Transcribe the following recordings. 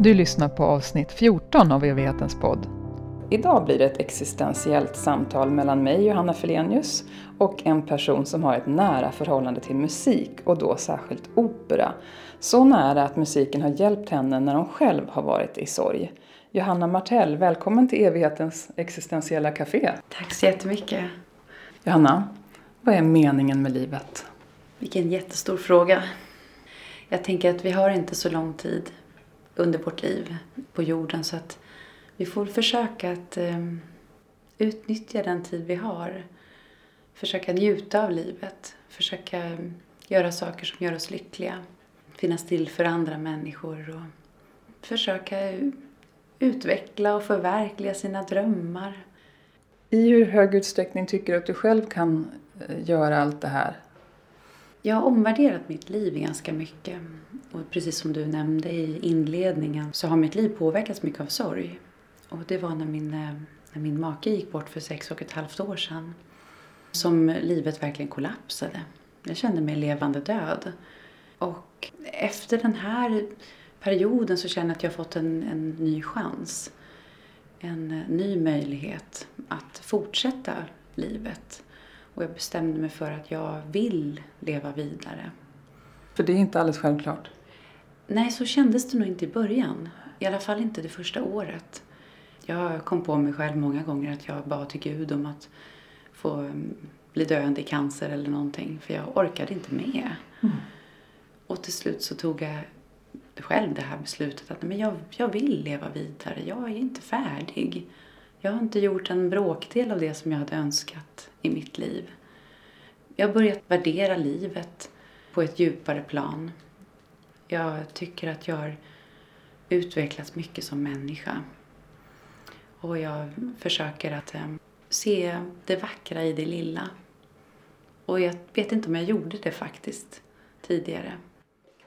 Du lyssnar på avsnitt 14 av Evighetens podd. Idag blir det ett existentiellt samtal mellan mig, Johanna Felenius, och en person som har ett nära förhållande till musik och då särskilt opera. Så nära att musiken har hjälpt henne när hon själv har varit i sorg. Johanna Martell, välkommen till Evighetens existentiella café. Tack så jättemycket. Johanna, vad är meningen med livet? Vilken jättestor fråga. Jag tänker att vi har inte så lång tid under vårt liv på jorden så att vi får försöka att eh, utnyttja den tid vi har. Försöka njuta av livet. Försöka göra saker som gör oss lyckliga. Finnas till för andra människor och försöka utveckla och förverkliga sina drömmar. I hur hög utsträckning tycker du att du själv kan eh, göra allt det här? Jag har omvärderat mitt liv ganska mycket. Och precis som du nämnde i inledningen så har mitt liv påverkats mycket av sorg. Och det var när min, eh, när min make gick bort för sex och ett halvt år sedan. Som livet verkligen kollapsade. Jag kände mig levande död. Och efter den här perioden så känner jag att jag har fått en, en ny chans. En ny möjlighet att fortsätta livet. Och jag bestämde mig för att jag vill leva vidare. För det är inte alldeles självklart? Nej, så kändes det nog inte i början. I alla fall inte det första året. Jag kom på mig själv många gånger att jag bad till Gud om att få mm, bli döende i cancer eller någonting. För jag orkade inte med. Mm. Och till slut så tog jag själv det här beslutet att men jag, jag vill leva vidare. Jag är inte färdig. Jag har inte gjort en bråkdel av det som jag hade önskat i mitt liv. Jag har börjat värdera livet på ett djupare plan. Jag tycker att jag har utvecklats mycket som människa. Och jag försöker att eh, se det vackra i det lilla. Och jag vet inte om jag gjorde det faktiskt tidigare.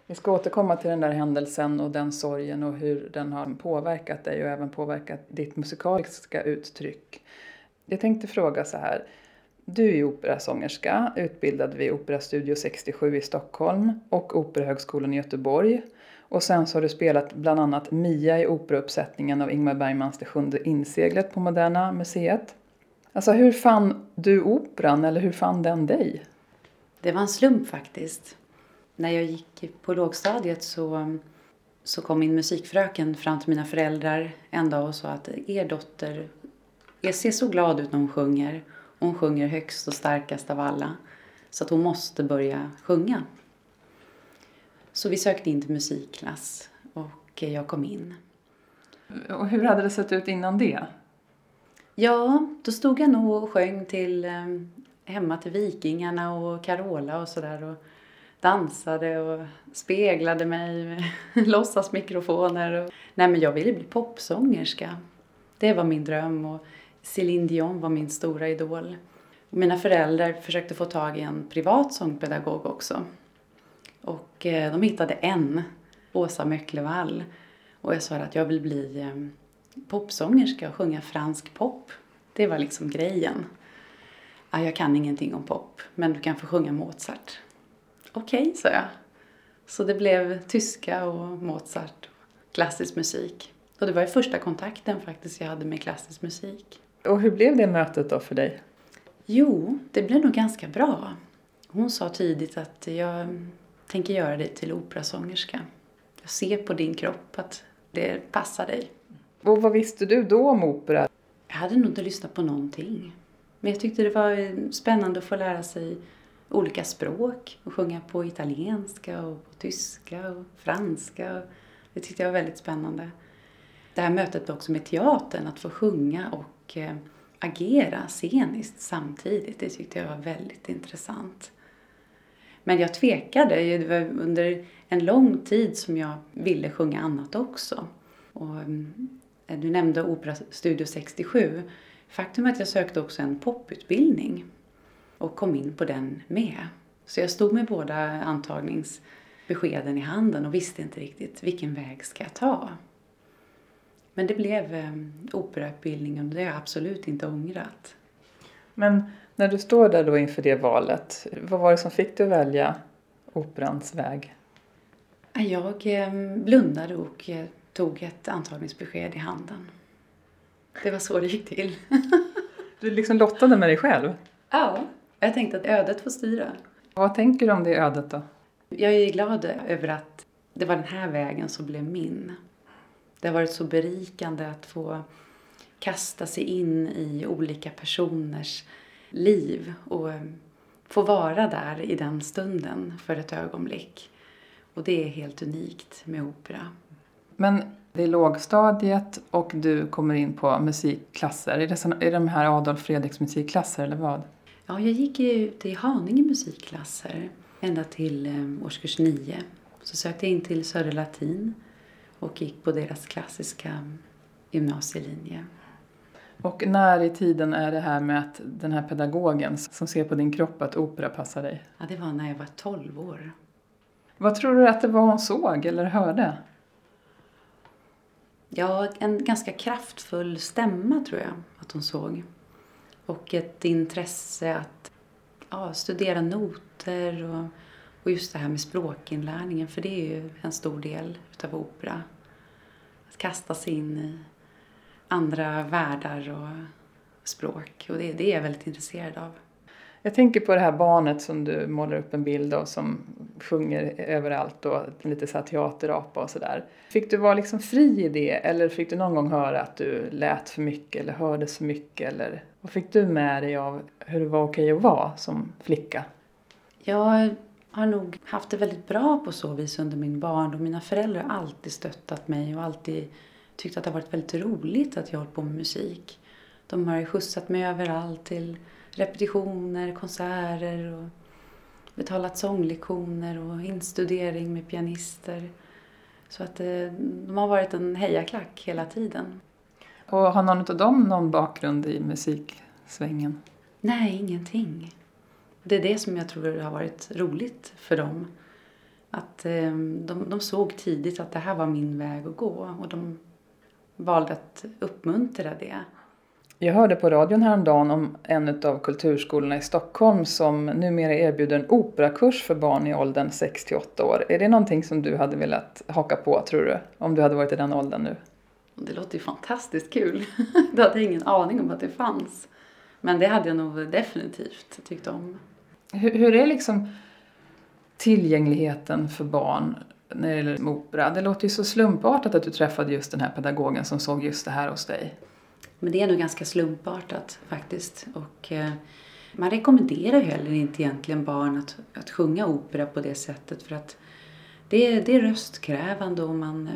Vi ska återkomma till den där händelsen och den sorgen och hur den har påverkat dig och även påverkat ditt musikaliska uttryck. Jag tänkte fråga så här. Du är operasångerska, utbildad vid Operastudio 67 i Stockholm och Operahögskolan i Göteborg. Och sen så har du spelat bland annat Mia i operauppsättningen av Ingmar Bergmans Det sjunde inseglet på Moderna Museet. Alltså hur fann du operan eller hur fann den dig? Det var en slump faktiskt. När jag gick på lågstadiet så, så kom min musikfröken fram till mina föräldrar en dag och sa att er dotter jag ser så glad ut när hon sjunger. Hon sjunger högst och starkast av alla. Så att hon måste börja sjunga. Så vi sökte in till musikklass och jag kom in. Och hur hade det sett ut innan det? Ja, då stod jag nog och sjöng till eh, Hemma till Vikingarna och Carola och sådär. Och dansade och speglade mig med låtsasmikrofoner. Och... Nej, men jag ville bli popsångerska. Det var min dröm och Céline Dion var min stora idol. Mina föräldrar försökte få tag i en privat sångpedagog också. Och eh, de hittade en, Åsa Möcklevall. Och jag sa att jag vill bli eh, popsångerska och sjunga fransk pop. Det var liksom grejen. jag kan ingenting om pop, men du kan få sjunga Mozart. Okej, okay, sa jag. Så det blev tyska och Mozart och klassisk musik. Och det var ju första kontakten faktiskt jag hade med klassisk musik. Och hur blev det mötet då för dig? Jo, det blev nog ganska bra. Hon sa tidigt att jag tänker göra dig till operasångerska. Jag ser på din kropp att det passar dig. Och vad visste du då om opera? Jag hade nog inte lyssnat på någonting. Men jag tyckte det var spännande att få lära sig olika språk och sjunga på italienska och på tyska och franska. Det tyckte jag var väldigt spännande. Det här mötet också med teatern, att få sjunga och och eh, agera sceniskt samtidigt, det tyckte jag var väldigt intressant. Men jag tvekade. Det var under en lång tid som jag ville sjunga annat också. Och, eh, du nämnde Opera Studio 67. Faktum är att jag sökte också en poputbildning och kom in på den med. Så jag stod med båda antagningsbeskeden i handen och visste inte riktigt vilken väg ska jag ta. Men det blev eh, operautbildningen och det har jag absolut inte ångrat. Men när du står där då inför det valet, vad var det som fick dig att välja operans väg? Jag eh, blundade och eh, tog ett antagningsbesked i handen. Det var så det gick till. Du liksom lottade med dig själv. Ja, jag tänkte att ödet får styra. Vad tänker du om det ödet då? Jag är glad över att det var den här vägen som blev min. Det har varit så berikande att få kasta sig in i olika personers liv och få vara där i den stunden för ett ögonblick. Och det är helt unikt med opera. Men det är lågstadiet och du kommer in på musikklasser. Är det, såna, är det de här Adolf Fredriks musikklasser eller vad? Ja, jag gick ju till Haninge musikklasser ända till eh, årskurs nio. Så sökte jag in till Södra Latin och gick på deras klassiska gymnasielinje. Och när i tiden är det här med att den här pedagogen som ser på din kropp att opera passar dig? Ja, det var när jag var 12 år. Vad tror du att det var hon såg eller hörde? Ja, en ganska kraftfull stämma tror jag att hon såg. Och ett intresse att ja, studera noter och, och just det här med språkinlärningen, för det är ju en stor del utav opera. Att kasta sig in i andra världar och språk. Och det, det är jag väldigt intresserad av. Jag tänker på det här barnet som du målar upp en bild av som sjunger överallt och lite så här teaterapa och sådär. Fick du vara liksom fri i det eller fick du någon gång höra att du lät för mycket eller hördes för mycket eller vad fick du med dig av hur det var okej att vara som flicka? Jag har nog haft det väldigt bra på så vis under min barndom. Mina föräldrar har alltid stöttat mig och alltid tyckt att det har varit väldigt roligt att jag hållit på med musik. De har skjutsat mig överallt till repetitioner, konserter och betalat sånglektioner och instudering med pianister. Så att eh, de har varit en hejaklack hela tiden. Och har någon av dem någon bakgrund i musiksvängen? Nej, ingenting. Det är det som jag tror har varit roligt för dem. Att eh, de, de såg tidigt att det här var min väg att gå och de valde att uppmuntra det. Jag hörde på radion häromdagen om en av kulturskolorna i Stockholm som numera erbjuder en operakurs för barn i åldern 6 till 8 år. Är det någonting som du hade velat haka på, tror du? Om du hade varit i den åldern nu? Det låter ju fantastiskt kul. Det hade jag ingen aning om att det fanns. Men det hade jag nog definitivt tyckt om. Hur, hur är liksom tillgängligheten för barn när det gäller opera? Det låter ju så slumpartat att du träffade just den här pedagogen som såg just det här hos dig. Men det är nog ganska slumpartat faktiskt. Och eh, man rekommenderar ju heller inte egentligen barn att, att sjunga opera på det sättet för att det är, det är röstkrävande och man eh,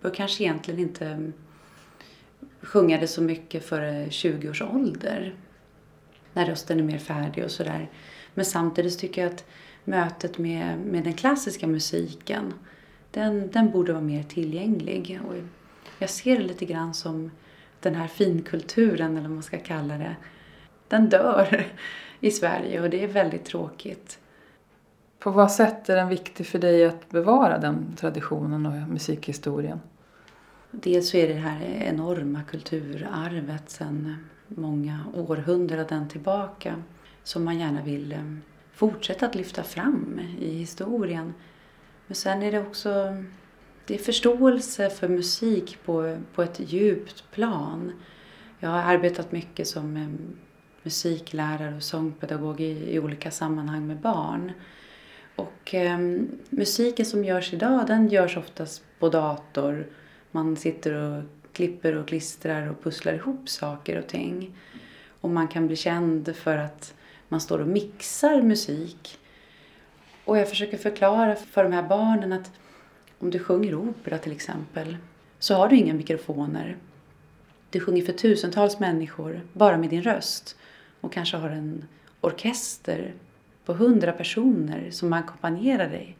bör kanske egentligen inte mm, sjunga det så mycket före 20 års ålder. När rösten är mer färdig och sådär. Men samtidigt tycker jag att mötet med, med den klassiska musiken, den, den borde vara mer tillgänglig. Och jag ser det lite grann som den här finkulturen, eller vad man ska kalla det, den dör i Sverige och det är väldigt tråkigt. På vad sätt är den viktig för dig att bevara den traditionen och musikhistorien? Dels så är det här enorma kulturarvet sedan många århundraden tillbaka som man gärna vill eh, fortsätta att lyfta fram i historien. Men sen är det också det är förståelse för musik på, på ett djupt plan. Jag har arbetat mycket som eh, musiklärare och sångpedagog i, i olika sammanhang med barn. Och eh, musiken som görs idag den görs oftast på dator. Man sitter och klipper och klistrar och pusslar ihop saker och ting. Och man kan bli känd för att man står och mixar musik. Och jag försöker förklara för de här barnen att om du sjunger opera till exempel så har du inga mikrofoner. Du sjunger för tusentals människor bara med din röst och kanske har en orkester på hundra personer som ackompanjerar dig.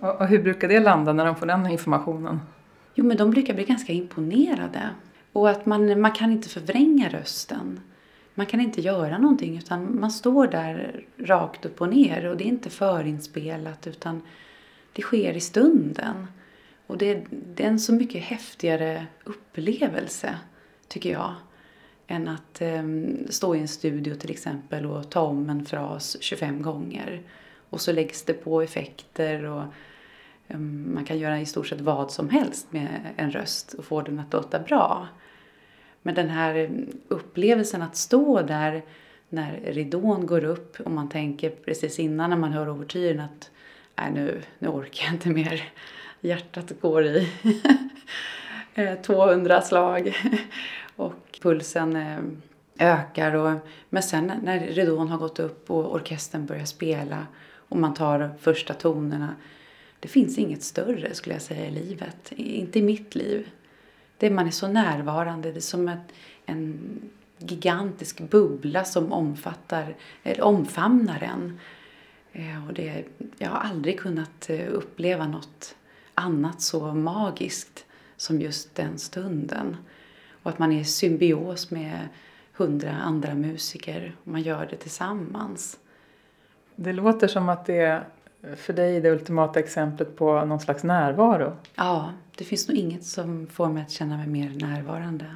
Och hur brukar det landa när de får den informationen? Jo, men de brukar bli ganska imponerade. Och att man, man kan inte förvränga rösten. Man kan inte göra någonting utan man står där rakt upp och ner och det är inte förinspelat utan det sker i stunden. Och det, det är en så mycket häftigare upplevelse, tycker jag, än att eh, stå i en studio till exempel och ta om en fras 25 gånger. Och så läggs det på effekter och eh, man kan göra i stort sett vad som helst med en röst och få den att låta bra. Men den här upplevelsen att stå där när ridån går upp och man tänker precis innan när man hör ouvertyren att nej nu, nu orkar jag inte mer. Hjärtat går i eh, 200 slag och pulsen eh, ökar. Och, men sen när ridån har gått upp och orkestern börjar spela och man tar första tonerna. Det finns inget större skulle jag säga i livet. Inte i mitt liv. Det man är så närvarande. Det är som ett, en gigantisk bubbla som omfattar, eller omfamnar en. Eh, och det, jag har aldrig kunnat eh, uppleva något annat så magiskt som just den stunden. Och att man är i symbios med hundra andra musiker och man gör det tillsammans. Det låter som att det för dig det ultimata exemplet på någon slags närvaro. Ja, det finns nog inget som får mig att känna mig mer närvarande.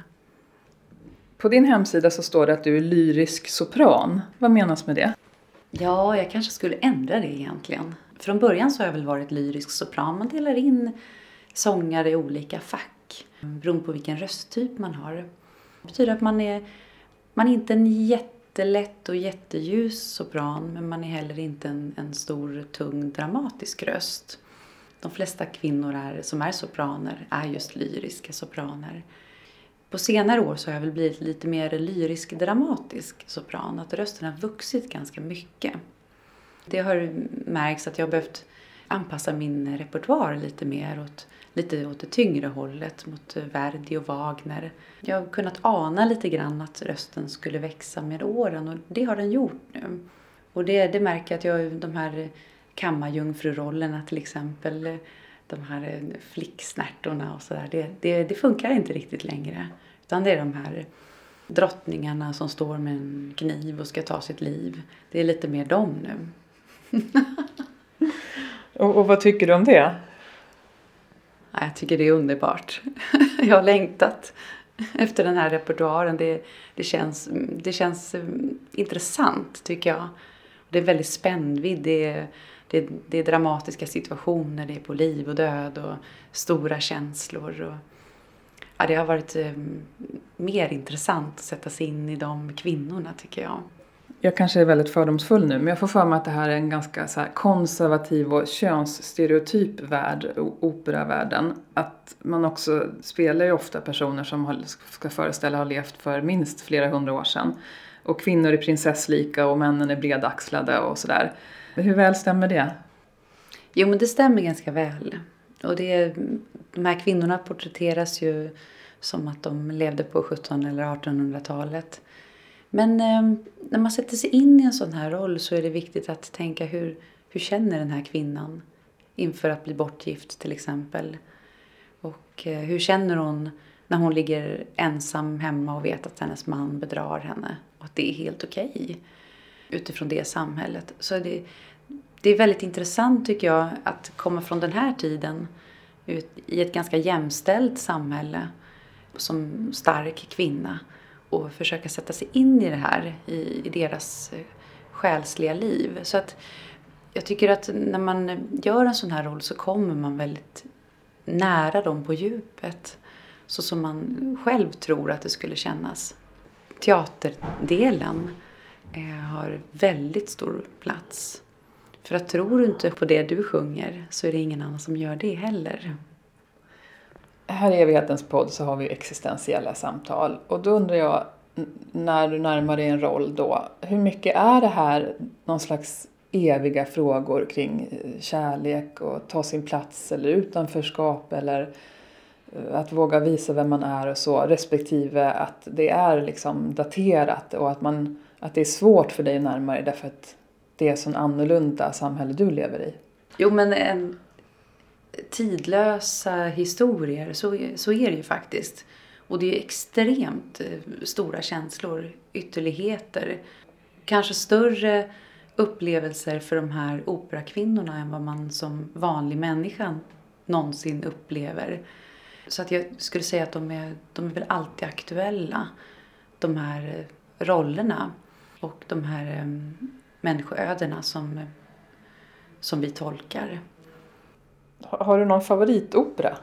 På din hemsida så står det att du är lyrisk sopran. Vad menas med det? Ja, jag kanske skulle ändra det egentligen. Från början så har jag väl varit lyrisk sopran. Man delar in sångare i olika fack beroende på vilken rösttyp man har. Det betyder att man är, man är inte en jättelätt och jätteljus sopran men man är heller inte en, en stor, tung, dramatisk röst. De flesta kvinnor är, som är sopraner är just lyriska sopraner. På senare år så har jag väl blivit lite mer lyrisk dramatisk sopran. Att rösten har vuxit ganska mycket. Det har märkts att jag har behövt anpassa min repertoar lite mer åt, lite åt det tyngre hållet, mot eh, Verdi och Wagner. Jag har kunnat ana lite grann att rösten skulle växa med åren och det har den gjort nu. Och det, det märker jag att jag, de här kammarjungfrurollerna till exempel, de här eh, flicksnärtorna och sådär, det, det, det funkar inte riktigt längre. Utan det är de här drottningarna som står med en kniv och ska ta sitt liv. Det är lite mer dem nu. och, och, vad tycker du om det? Jag tycker det är underbart. Jag har längtat efter den här repertoaren. Det, det, känns, det känns eh, intressant tycker jag. Det är väldigt spännvidd. Det är, det, det är dramatiska situationer, det är på liv och död och stora känslor. Och, ja, det har varit eh, mer intressant att sätta sig in i de kvinnorna tycker jag. Jag kanske är väldigt fördomsfull nu men jag får för mig att det här är en ganska så konservativ och könsstereotyp värld, operavärlden. Att man också spelar ju ofta personer som ska föreställa har levt för minst flera hundra år sedan. Och kvinnor är prinsesslika och männen är bredaxlade och sådär. Hur väl stämmer det? Jo men det stämmer ganska väl. Och det, de här kvinnorna porträtteras ju som att de levde på 1700 eller 1800-talet. Men eh, när man sätter sig in i en sån här roll så är det viktigt att tänka hur, hur känner den här kvinnan inför att bli bortgift till exempel. Och eh, hur känner hon när hon ligger ensam hemma och vet att hennes man bedrar henne och att det är helt okej okay, utifrån det samhället. Så det, det är väldigt intressant tycker jag att komma från den här tiden ut i ett ganska jämställt samhälle som stark kvinna och försöka sätta sig in i det här, i, i deras eh, själsliga liv. Så att jag tycker att när man gör en sån här roll så kommer man väldigt nära dem på djupet. Så som man själv tror att det skulle kännas. Teaterdelen eh, har väldigt stor plats. För att tror du inte på det du sjunger så är det ingen annan som gör det heller. Här i Evighetens podd så har vi existentiella samtal och då undrar jag när du närmar dig en roll då, hur mycket är det här någon slags eviga frågor kring eh, kärlek och ta sin plats eller utanförskap eller eh, att våga visa vem man är och så respektive att det är liksom daterat och att, man, att det är svårt för dig att närma dig därför att det är så annorlunda samhälle du lever i. Jo men en, tidlösa historier, så, så är det ju faktiskt. Och det är extremt eh, stora känslor, ytterligheter. Kanske större upplevelser för de här operakvinnorna än vad man som vanlig människa någonsin upplever. Så att jag skulle säga att de är, de är väl alltid aktuella, de här eh, rollerna och de här eh, människoödena som, som vi tolkar. Har du någon favoritopera?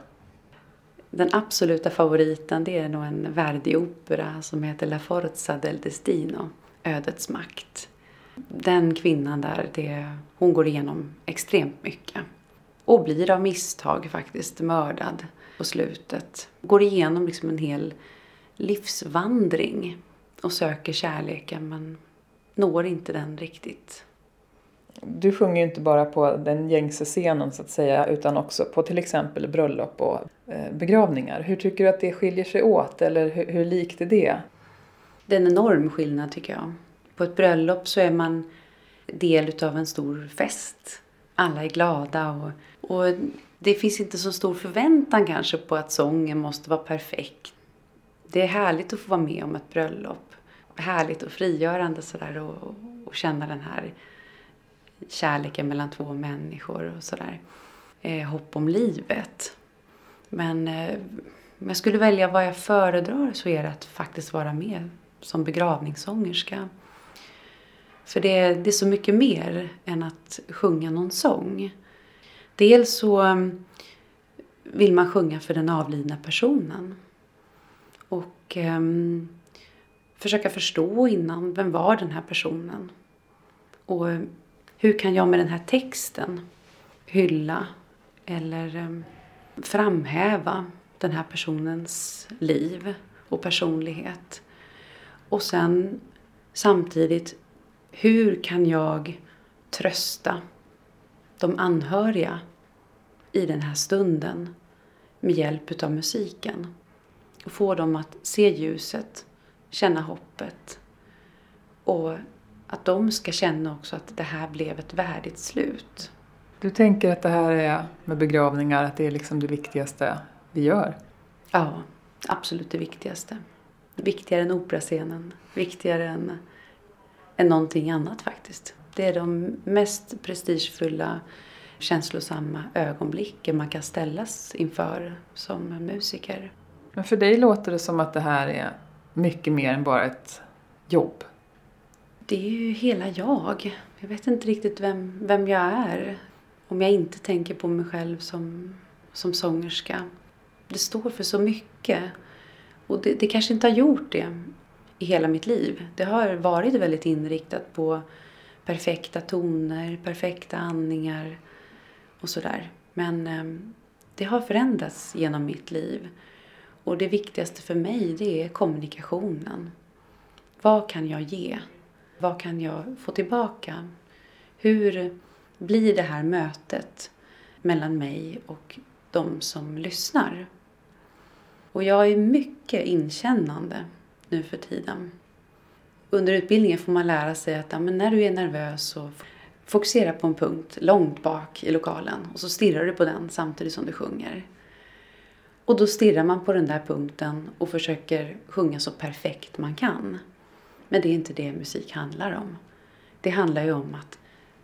Den absoluta favoriten det är nog en Verdi-opera som heter La Forza del Destino, Ödets makt. Den kvinnan där, det, hon går igenom extremt mycket. Och blir av misstag faktiskt mördad på slutet. Går igenom liksom en hel livsvandring och söker kärleken men når inte den riktigt. Du sjunger ju inte bara på den gängse scenen så att säga utan också på till exempel bröllop och eh, begravningar. Hur tycker du att det skiljer sig åt eller hur, hur likt är det? Det är en enorm skillnad tycker jag. På ett bröllop så är man del utav en stor fest. Alla är glada och, och det finns inte så stor förväntan kanske på att sången måste vara perfekt. Det är härligt att få vara med om ett bröllop. Härligt och frigörande sådär och, och känna den här kärleken mellan två människor och sådär. Eh, hopp om livet. Men eh, om jag skulle välja vad jag föredrar så är det att faktiskt vara med som begravningssångerska. För det, det är så mycket mer än att sjunga någon sång. Dels så mm, vill man sjunga för den avlidna personen. Och eh, försöka förstå innan, vem var den här personen? Och hur kan jag med den här texten hylla eller eh, framhäva den här personens liv och personlighet? Och sen samtidigt, hur kan jag trösta de anhöriga i den här stunden med hjälp utav musiken? Och få dem att se ljuset, känna hoppet och att de ska känna också att det här blev ett värdigt slut. Du tänker att det här är med begravningar, att det är liksom det viktigaste vi gör? Ja, absolut det viktigaste. Viktigare än operascenen, viktigare än, än någonting annat faktiskt. Det är de mest prestigefulla, känslosamma ögonblicken man kan ställas inför som musiker. Men för dig låter det som att det här är mycket mer än bara ett jobb. Det är ju hela jag. Jag vet inte riktigt vem, vem jag är om jag inte tänker på mig själv som, som sångerska. Det står för så mycket. Och det, det kanske inte har gjort det i hela mitt liv. Det har varit väldigt inriktat på perfekta toner, perfekta andningar och sådär. Men eh, det har förändrats genom mitt liv. Och det viktigaste för mig det är kommunikationen. Vad kan jag ge? Vad kan jag få tillbaka? Hur blir det här mötet mellan mig och de som lyssnar? Och jag är mycket inkännande nu för tiden. Under utbildningen får man lära sig att ja, men när du är nervös så fokusera på en punkt långt bak i lokalen och så stirrar du på den samtidigt som du sjunger. Och då stirrar man på den där punkten och försöker sjunga så perfekt man kan. Men det är inte det musik handlar om. Det handlar ju om att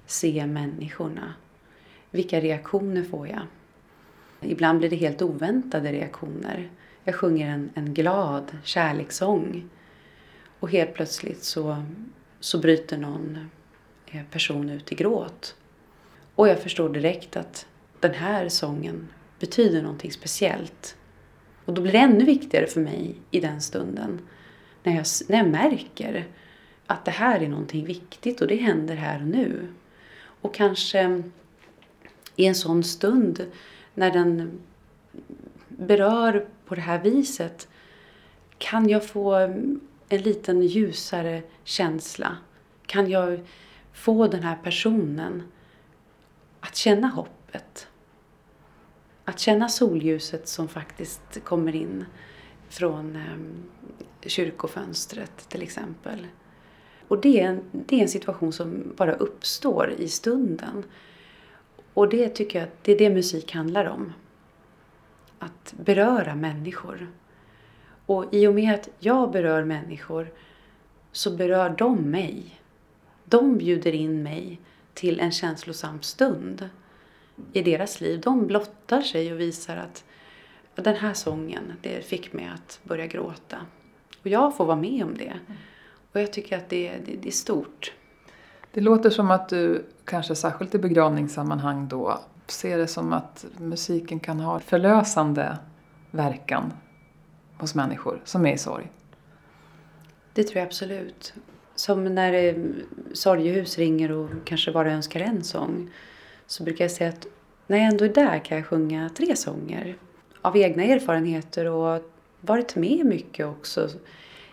se människorna. Vilka reaktioner får jag? Ibland blir det helt oväntade reaktioner. Jag sjunger en, en glad kärlekssång och helt plötsligt så, så bryter någon eh, person ut i gråt. Och jag förstår direkt att den här sången betyder någonting speciellt. Och då blir det ännu viktigare för mig i den stunden när jag, när jag märker att det här är någonting viktigt och det händer här och nu. Och kanske i en sån stund när den berör på det här viset kan jag få en liten ljusare känsla? Kan jag få den här personen att känna hoppet? Att känna solljuset som faktiskt kommer in från ehm, kyrkofönstret till exempel. Och det är, en, det är en situation som bara uppstår i stunden. Och det tycker jag det är det musik handlar om. Att beröra människor. Och i och med att jag berör människor så berör de mig. De bjuder in mig till en känslosam stund i deras liv. De blottar sig och visar att den här sången, det fick mig att börja gråta. Och jag får vara med om det. Och jag tycker att det, det, det är stort. Det låter som att du, kanske särskilt i begravningssammanhang då, ser det som att musiken kan ha förlösande verkan hos människor som är i sorg. Det tror jag absolut. Som när eh, sorgehus ringer och kanske bara önskar en sång så brukar jag säga att när jag ändå är där kan jag sjunga tre sånger. Av egna erfarenheter och varit med mycket också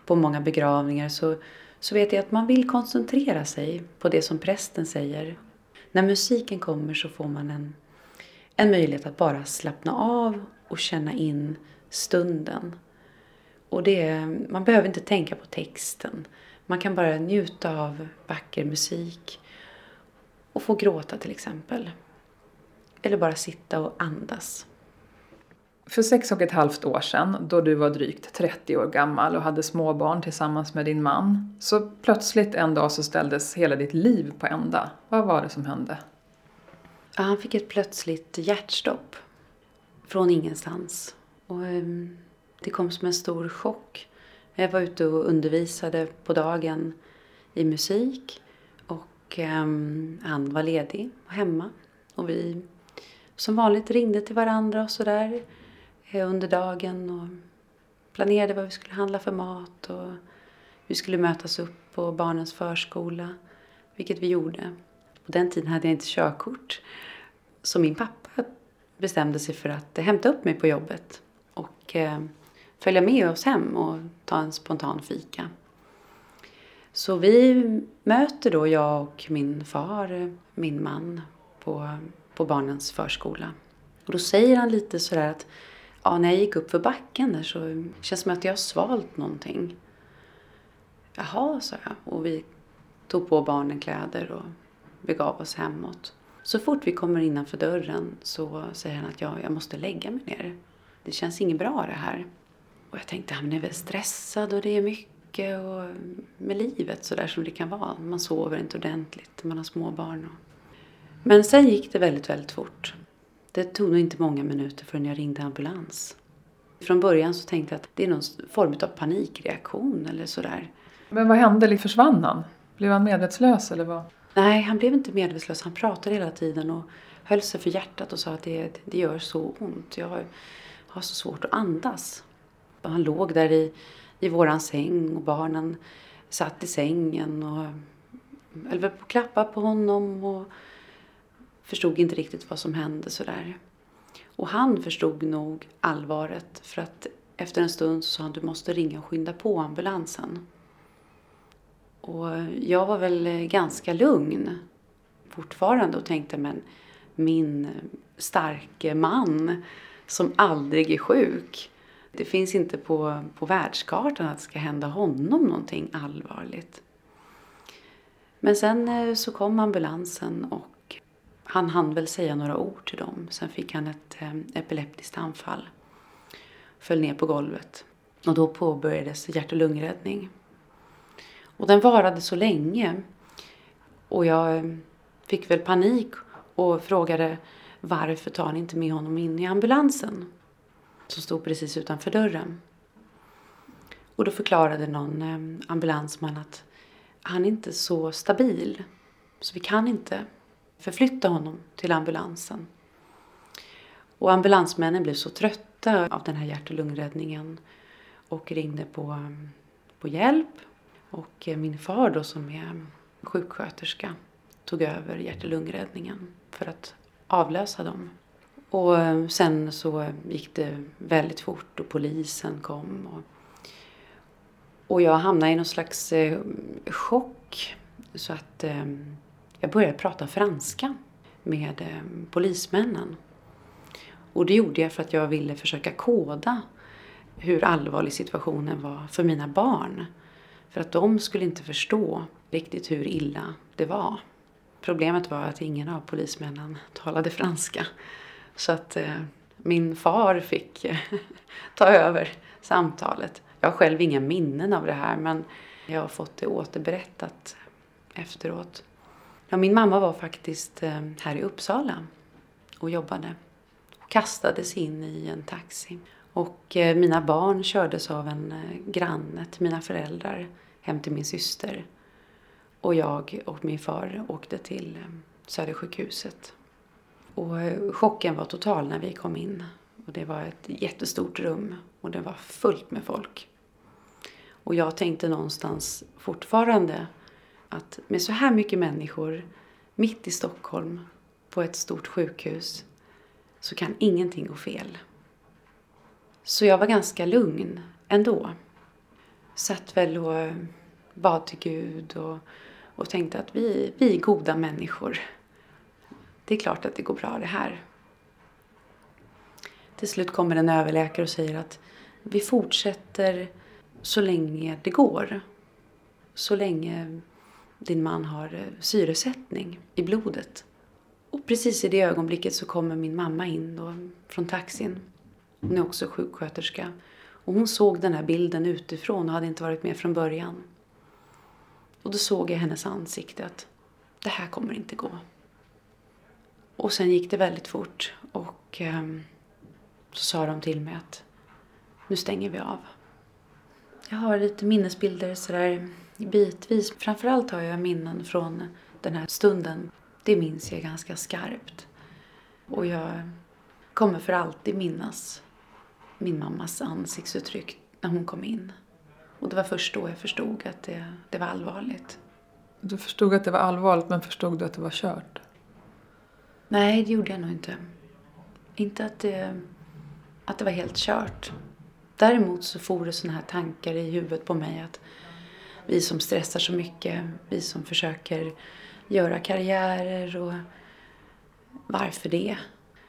på många begravningar så, så vet jag att man vill koncentrera sig på det som prästen säger. När musiken kommer så får man en, en möjlighet att bara slappna av och känna in stunden. Och det, man behöver inte tänka på texten. Man kan bara njuta av vacker musik och få gråta till exempel. Eller bara sitta och andas. För sex och ett halvt år sedan, då du var drygt 30 år gammal och hade småbarn tillsammans med din man, så plötsligt en dag så ställdes hela ditt liv på ända. Vad var det som hände? Ja, han fick ett plötsligt hjärtstopp. Från ingenstans. Och, um, det kom som en stor chock. Jag var ute och undervisade på dagen i musik och um, han var ledig och hemma. Och vi som vanligt ringde till varandra och sådär Eh, under dagen och planerade vad vi skulle handla för mat och vi skulle mötas upp på barnens förskola, vilket vi gjorde. På den tiden hade jag inte körkort. Så min pappa bestämde sig för att hämta upp mig på jobbet och eh, följa med oss hem och ta en spontan fika. Så vi möter då, jag och min far, min man, på, på barnens förskola. Och då säger han lite sådär att ja, när jag gick upp för backen där så känns det som att jag har svalt någonting. Jaha, sa jag. Och vi tog på barnen kläder och begav oss hemåt. Så fort vi kommer innanför dörren så säger han att jag, jag måste lägga mig ner. Det känns inget bra det här. Och jag tänkte, han är väl stressad och det är mycket och med livet så där som det kan vara. Man sover inte ordentligt, man har små barn. Men sen gick det väldigt, väldigt fort. Det tog nog inte många minuter förrän jag ringde ambulans. Från början så tänkte jag att det är någon form av panikreaktion eller sådär. Men vad hände? Försvann han? Blev han medvetslös eller vad? Nej, han blev inte medvetslös. Han pratade hela tiden och höll sig för hjärtat och sa att det, det gör så ont. Jag har, har så svårt att andas. Och han låg där i, i våran säng och barnen satt i sängen och höll på att klappa på honom och förstod inte riktigt vad som hände sådär. Och han förstod nog allvaret för att efter en stund så sa han du måste ringa och skynda på ambulansen. Och jag var väl ganska lugn fortfarande och tänkte men min starke man som aldrig är sjuk. Det finns inte på, på världskartan att det ska hända honom någonting allvarligt. Men sen eh, så kom ambulansen och han hann väl säga några ord till dem. Sen fick han ett eh, epileptiskt anfall. Föll ner på golvet. Och då påbörjades hjärt och lungräddning. Och den varade så länge. Och jag eh, fick väl panik och frågade varför tar ni inte med honom in i ambulansen? Som stod precis utanför dörren. Och då förklarade någon eh, ambulansman att han är inte så stabil. Så vi kan inte förflytta honom till ambulansen. Och ambulansmännen blev så trötta av den här hjärt och lungräddningen och ringde på, på hjälp. Och eh, min far då som är sjuksköterska tog över hjärt och lungräddningen för att avlösa dem. Och eh, sen så gick det väldigt fort och polisen kom. Och, och jag hamnade i någon slags eh, chock. Så att eh, jag började prata franska med eh, polismännen. Och det gjorde jag för att jag ville försöka koda hur allvarlig situationen var för mina barn. För att de skulle inte förstå riktigt hur illa det var. Problemet var att ingen av polismännen talade franska. Så att eh, min far fick eh, ta över samtalet. Jag har själv inga minnen av det här men jag har fått det återberättat efteråt. Ja, min mamma var faktiskt eh, här i Uppsala och jobbade. Och kastades in i en taxi. Och eh, mina barn kördes av en eh, granne till mina föräldrar hem till min syster. Och jag och min far åkte till Södersjukhuset. Och chocken var total när vi kom in. Och det var ett jättestort rum och det var fullt med folk. Och jag tänkte någonstans fortfarande att med så här mycket människor mitt i Stockholm på ett stort sjukhus så kan ingenting gå fel. Så jag var ganska lugn ändå. Satt väl och eh, bad till Gud och, och tänkte att vi, vi är goda människor. Det är klart att det går bra det här. Till slut kommer en överläkare och säger att vi fortsätter så länge det går. Så länge din man har eh, syresättning i blodet. Och precis i det ögonblicket så kommer min mamma in då, från taxin. Hon är också sjuksköterska. Och hon såg den här bilden utifrån och hade inte varit med från början. Och då såg jag hennes ansikte att det här kommer inte gå. Och sen gick det väldigt fort och eh, så sa de till mig att nu stänger vi av. Jag har lite minnesbilder sådär bitvis. Framförallt har jag minnen från den här stunden. Det minns jag ganska skarpt. Och jag kommer för alltid minnas min mammas ansiktsuttryck när hon kom in. Och det var först då jag förstod att det, det var allvarligt. Du förstod att det var allvarligt men förstod du att det var kört? Nej, det gjorde jag nog inte. Inte att det, att det var helt kört. Däremot så får det såna här tankar i huvudet på mig att vi som stressar så mycket, vi som försöker göra karriärer och varför det?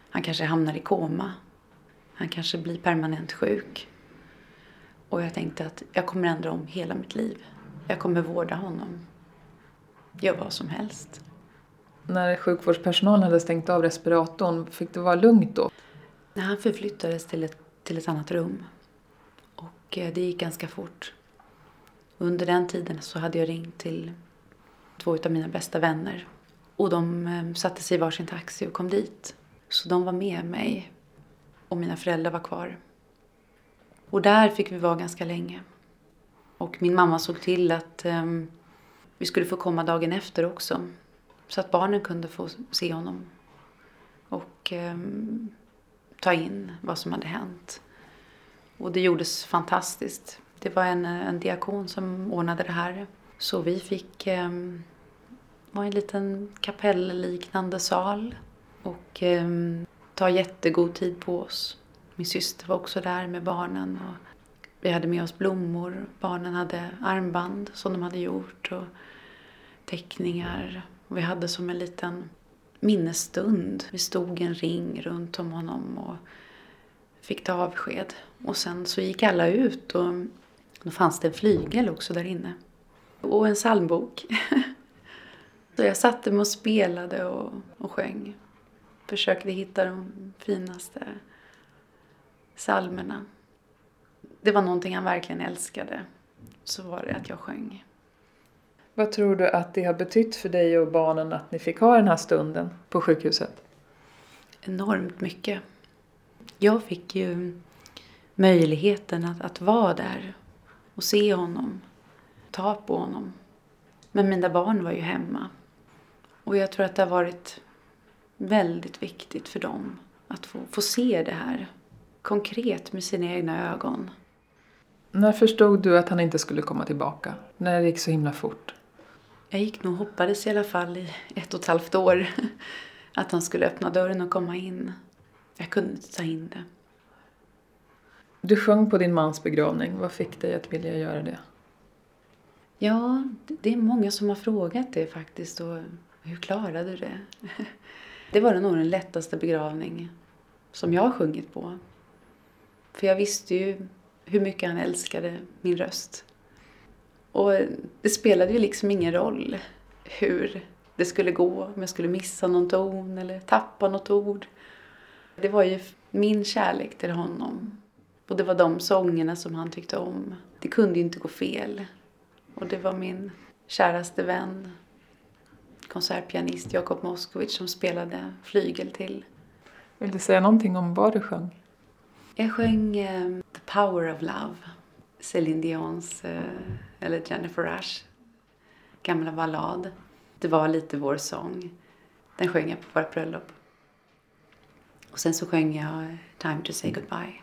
Han kanske hamnar i koma. Han kanske blir permanent sjuk. Och jag tänkte att jag kommer ändra om hela mitt liv. Jag kommer vårda honom. Gör vad som helst. När sjukvårdspersonalen hade stängt av respiratorn, fick det vara lugnt då? Han förflyttades till ett, till ett annat rum. Och eh, det gick ganska fort. Under den tiden så hade jag ringt till två av mina bästa vänner. Och de eh, satte sig i varsin taxi och kom dit. Så de var med mig. Och mina föräldrar var kvar. Och där fick vi vara ganska länge. Och min mamma såg till att um, vi skulle få komma dagen efter också. Så att barnen kunde få se honom. Och um, ta in vad som hade hänt. Och det gjordes fantastiskt. Det var en, eh, en diakon som ordnade det här. Så vi fick eh, var en liten kapellliknande sal. Och eh, ta jättegod tid på oss. Min syster var också där med barnen. Och vi hade med oss blommor. Barnen hade armband som de hade gjort. Och teckningar. Och vi hade som en liten minnesstund. Vi stod en ring runt om honom och fick ta avsked. Och sen så gick alla ut och då fanns det en flygel också där inne. Och en psalmbok. så jag satte mig och spelade och, och sjöng. Försökte hitta de finaste psalmerna. Det var någonting han verkligen älskade. Så var det att jag sjöng. Vad tror du att det har betytt för dig och barnen att ni fick ha den här stunden på sjukhuset? Enormt mycket. Jag fick ju möjligheten att, att vara där och se honom, ta på honom. Men mina barn var ju hemma. Och jag tror att det har varit väldigt viktigt för dem att få, få se det här konkret med sina egna ögon. När förstod du att han inte skulle komma tillbaka? När det gick så himla fort? Jag gick nog hoppades i alla fall i ett och ett halvt år att han skulle öppna dörren och komma in. Jag kunde inte ta in det. Du sjöng på din mans begravning. Vad fick dig att vilja göra det? Ja, det är många som har frågat det faktiskt. Och hur klarade du det? Det var nog den lättaste begravning som jag har sjungit på. För jag visste ju hur mycket han älskade min röst. Och det spelade ju liksom ingen roll hur det skulle gå, om jag skulle missa någon ton eller tappa något ord. Det var ju min kärlek till honom. Och det var de sångerna som han tyckte om. Det kunde ju inte gå fel. Och det var min käraste vän, konsertpianist Jakob Moskowitz som spelade flygel till. Vill du säga någonting om vad du sjöng? Jag sjöng um, The Power of Love, Céline Dions, uh, eller Jennifer Rush, gamla ballad. Det var lite vår sång. Den sjöng jag på vårt bröllop. Och sen så sjöng jag Time to say goodbye.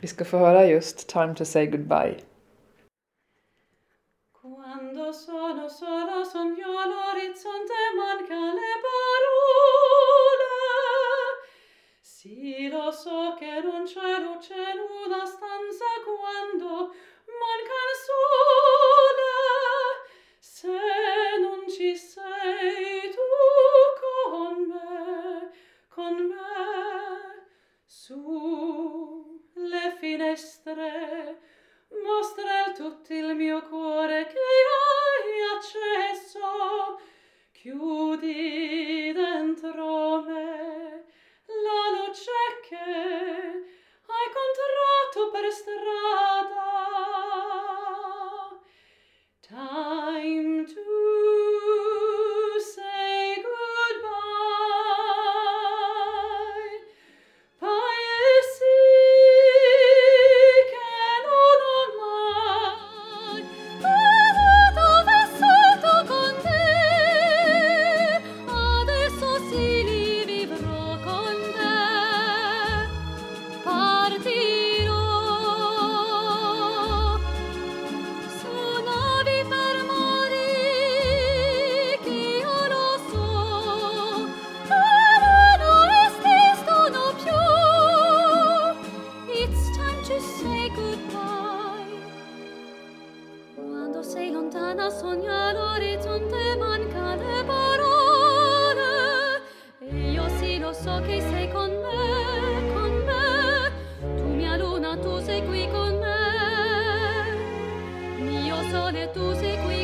Vi ska få höra just Time to say goodbye. Quando sono sola sogno l'orizzonte manca le parole Sì lo so che non c'è luce in una stanza quando mancan sole le finestre mostra il tutto il mio cuore che hai acceso chiudi dentro me la luce che hai contratto per strada. time sei lontana sogna l'orizzonte manca le parole. E io sì lo so che sei con me, con me. Tu mia luna, tu sei qui con me. Mio sole tu sei qui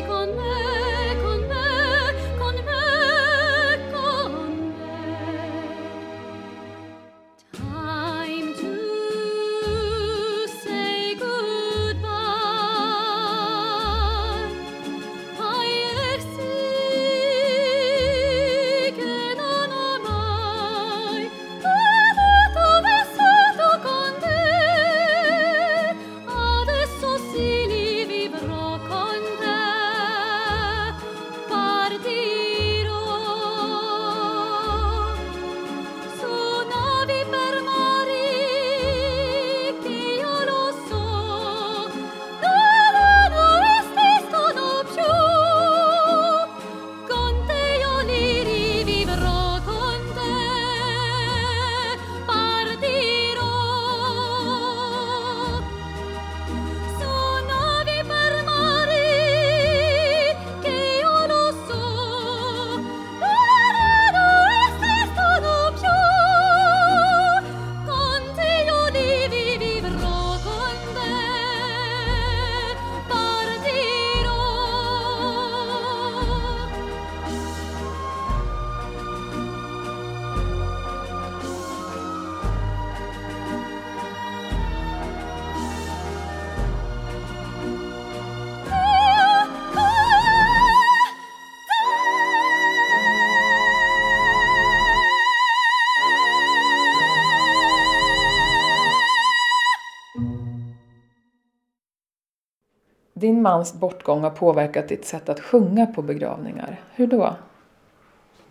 Din mans bortgång har påverkat ditt sätt att sjunga på begravningar. Hur då?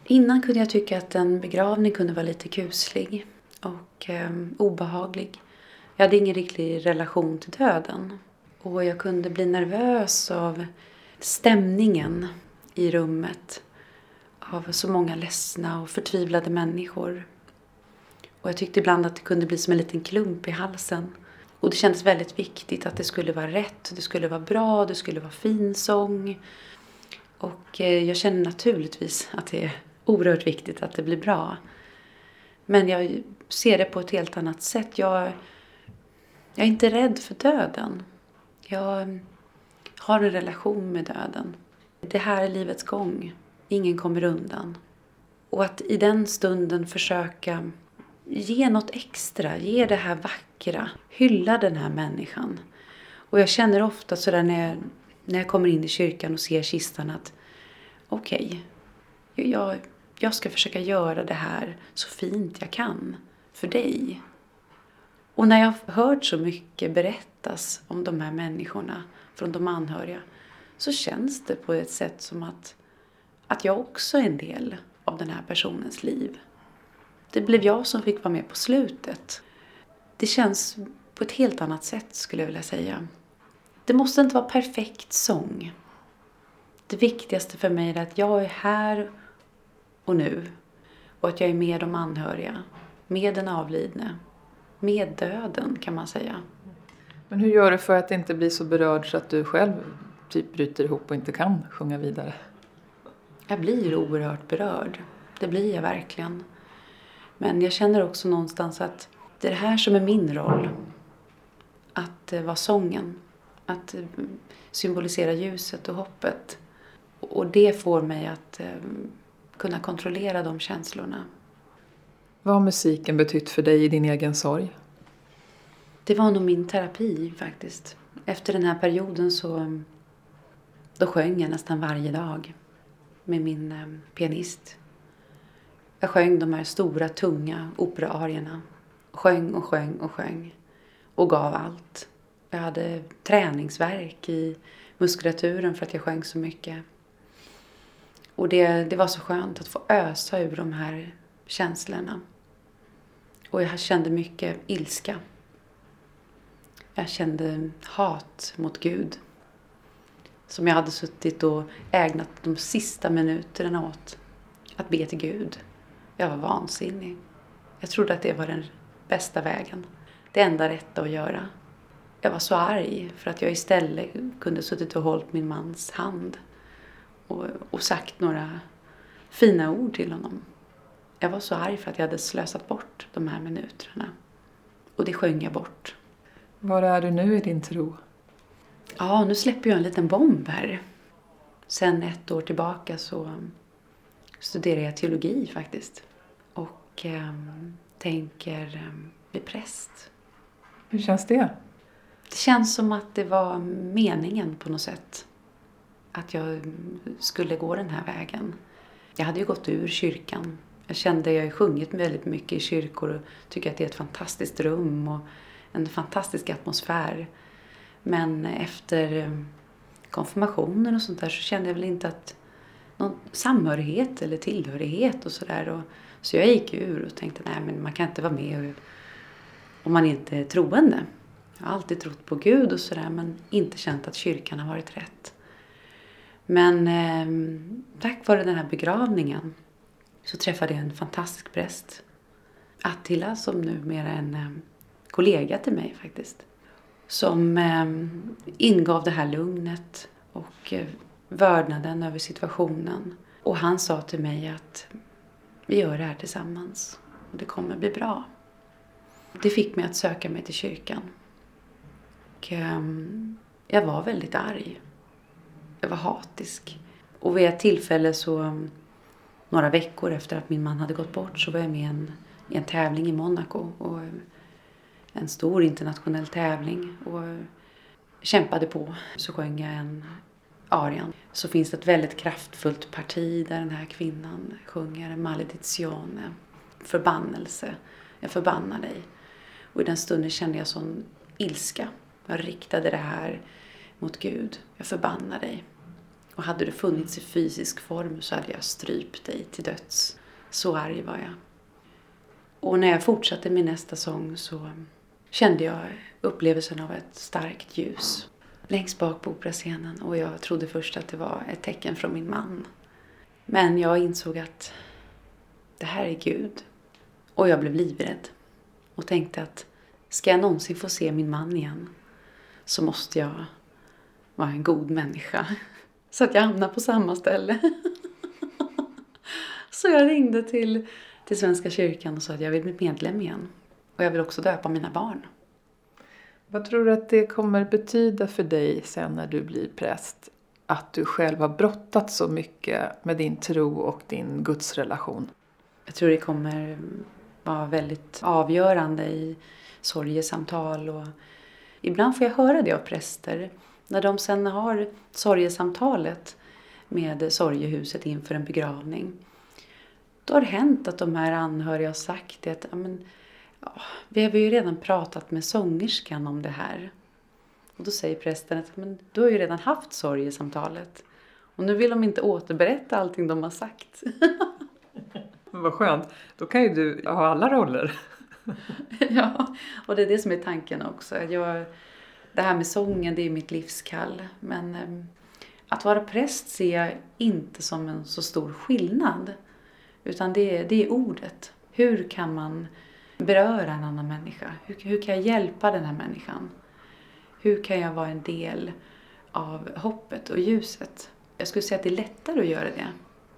Innan kunde jag tycka att en begravning kunde vara lite kuslig och eh, obehaglig. Jag hade ingen riktig relation till döden. Och jag kunde bli nervös av stämningen i rummet. Av så många ledsna och förtvivlade människor. Och jag tyckte ibland att det kunde bli som en liten klump i halsen. Och det kändes väldigt viktigt att det skulle vara rätt, det skulle vara bra, det skulle vara fin sång. Och eh, jag känner naturligtvis att det är oerhört viktigt att det blir bra. Men jag ser det på ett helt annat sätt. Jag, jag är inte rädd för döden. Jag eh, har en relation med döden. Det här är livets gång. Ingen kommer undan. Och att i den stunden försöka ge något extra, ge det här vackra, hylla den här människan. Och jag känner ofta sådär när jag, när jag kommer in i kyrkan och ser kistan att okej, okay, jag, jag ska försöka göra det här så fint jag kan för dig. Och när jag har hört så mycket berättas om de här människorna från de anhöriga så känns det på ett sätt som att, att jag också är en del av den här personens liv det blev jag som fick vara med på slutet. Det känns på ett helt annat sätt skulle jag vilja säga. Det måste inte vara perfekt sång. Det viktigaste för mig är att jag är här och nu och att jag är med de anhöriga, med den avlidne, med döden kan man säga. Men hur gör du för att inte bli så berörd så att du själv typ bryter ihop och inte kan sjunga vidare? Jag blir oerhört berörd. Det blir jag verkligen. Men jag känner också någonstans att det är det här som är min roll. Att eh, vara sången. Att eh, symbolisera ljuset och hoppet. Och det får mig att eh, kunna kontrollera de känslorna. Vad har musiken betytt för dig i din egen sorg? Det var nog min terapi faktiskt. Efter den här perioden så då sjöng jag nästan varje dag med min pianist. Jag sjöng de här stora, tunga operaarierna. Sjöng och sjöng och sjöng. Och gav allt. Jag hade träningsverk i muskulaturen för att jag sjöng så mycket. Och det, det var så skönt att få ösa ur de här känslorna. Och jag kände mycket ilska. Jag kände hat mot Gud. Som jag hade suttit och ägnat de sista minuterna åt. Att be till Gud. Jag var vansinnig. Jag trodde att det var den bästa vägen. Det enda rätta att göra. Jag var så arg för att jag istället kunde suttit och hållit min mans hand. Och, och sagt några fina ord till honom. Jag var så arg för att jag hade slösat bort de här minuterna. Och det sjöng jag bort. Var är du nu i din tro? Ja, nu släpper jag en liten bomb här. Sen ett år tillbaka så studerar jag teologi faktiskt. Och eh, tänker eh, bli präst. Hur känns det? Det känns som att det var meningen på något sätt. Att jag skulle gå den här vägen. Jag hade ju gått ur kyrkan. Jag kände, jag har sjungit väldigt mycket i kyrkor och tycker att det är ett fantastiskt rum och en fantastisk atmosfär. Men efter konfirmationen och sånt där så kände jag väl inte att någon samhörighet eller tillhörighet och sådär. Så jag gick ur och tänkte nej men man kan inte vara med om man inte är troende. Jag har alltid trott på Gud och sådär men inte känt att kyrkan har varit rätt. Men eh, tack vare den här begravningen så träffade jag en fantastisk präst. Attila som numera är en eh, kollega till mig faktiskt. Som eh, ingav det här lugnet och eh, vördnaden över situationen. Och han sa till mig att vi gör det här tillsammans och det kommer bli bra. Det fick mig att söka mig till kyrkan. Och, ehm, jag var väldigt arg. Jag var hatisk. Och vid ett tillfälle så, några veckor efter att min man hade gått bort, så var jag med i en, i en tävling i Monaco. Och en stor internationell tävling. Och eh, kämpade på. Så sjöng jag en arian. Så finns det ett väldigt kraftfullt parti där den här kvinnan sjunger maledizione. Förbannelse. Jag förbannar dig. Och i den stunden kände jag sån ilska. Jag riktade det här mot Gud. Jag förbannar dig. Och hade det funnits i fysisk form så hade jag strypt dig till döds. Så arg var jag. Och när jag fortsatte med nästa sång så kände jag upplevelsen av ett starkt ljus längst bak på operascenen och jag trodde först att det var ett tecken från min man. Men jag insåg att det här är Gud. Och jag blev livrädd och tänkte att ska jag någonsin få se min man igen så måste jag vara en god människa. Så att jag hamnar på samma ställe. Så jag ringde till, till Svenska kyrkan och sa att jag vill bli medlem igen. Och jag vill också döpa mina barn. Vad tror du att det kommer betyda för dig sen när du blir präst? Att du själv har brottat så mycket med din tro och din gudsrelation? Jag tror det kommer vara väldigt avgörande i sorgesamtal och ibland får jag höra det av präster. När de sen har sorgesamtalet med sorgehuset inför en begravning. Då har det hänt att de här anhöriga har sagt det att ja, vi har ju redan pratat med sångerskan om det här. Och då säger prästen att men, du har ju redan haft sorgesamtalet. Och nu vill de inte återberätta allting de har sagt. Vad skönt. Då kan ju du ha alla roller. ja, och det är det som är tanken också. Jag, det här med sången, det är mitt livskall. Men eh, att vara präst ser jag inte som en så stor skillnad. Utan det det är ordet. Hur kan man beröra en annan människa? Hur, hur kan jag hjälpa den här människan? Hur kan jag vara en del av hoppet och ljuset? Jag skulle säga att det är lättare att göra det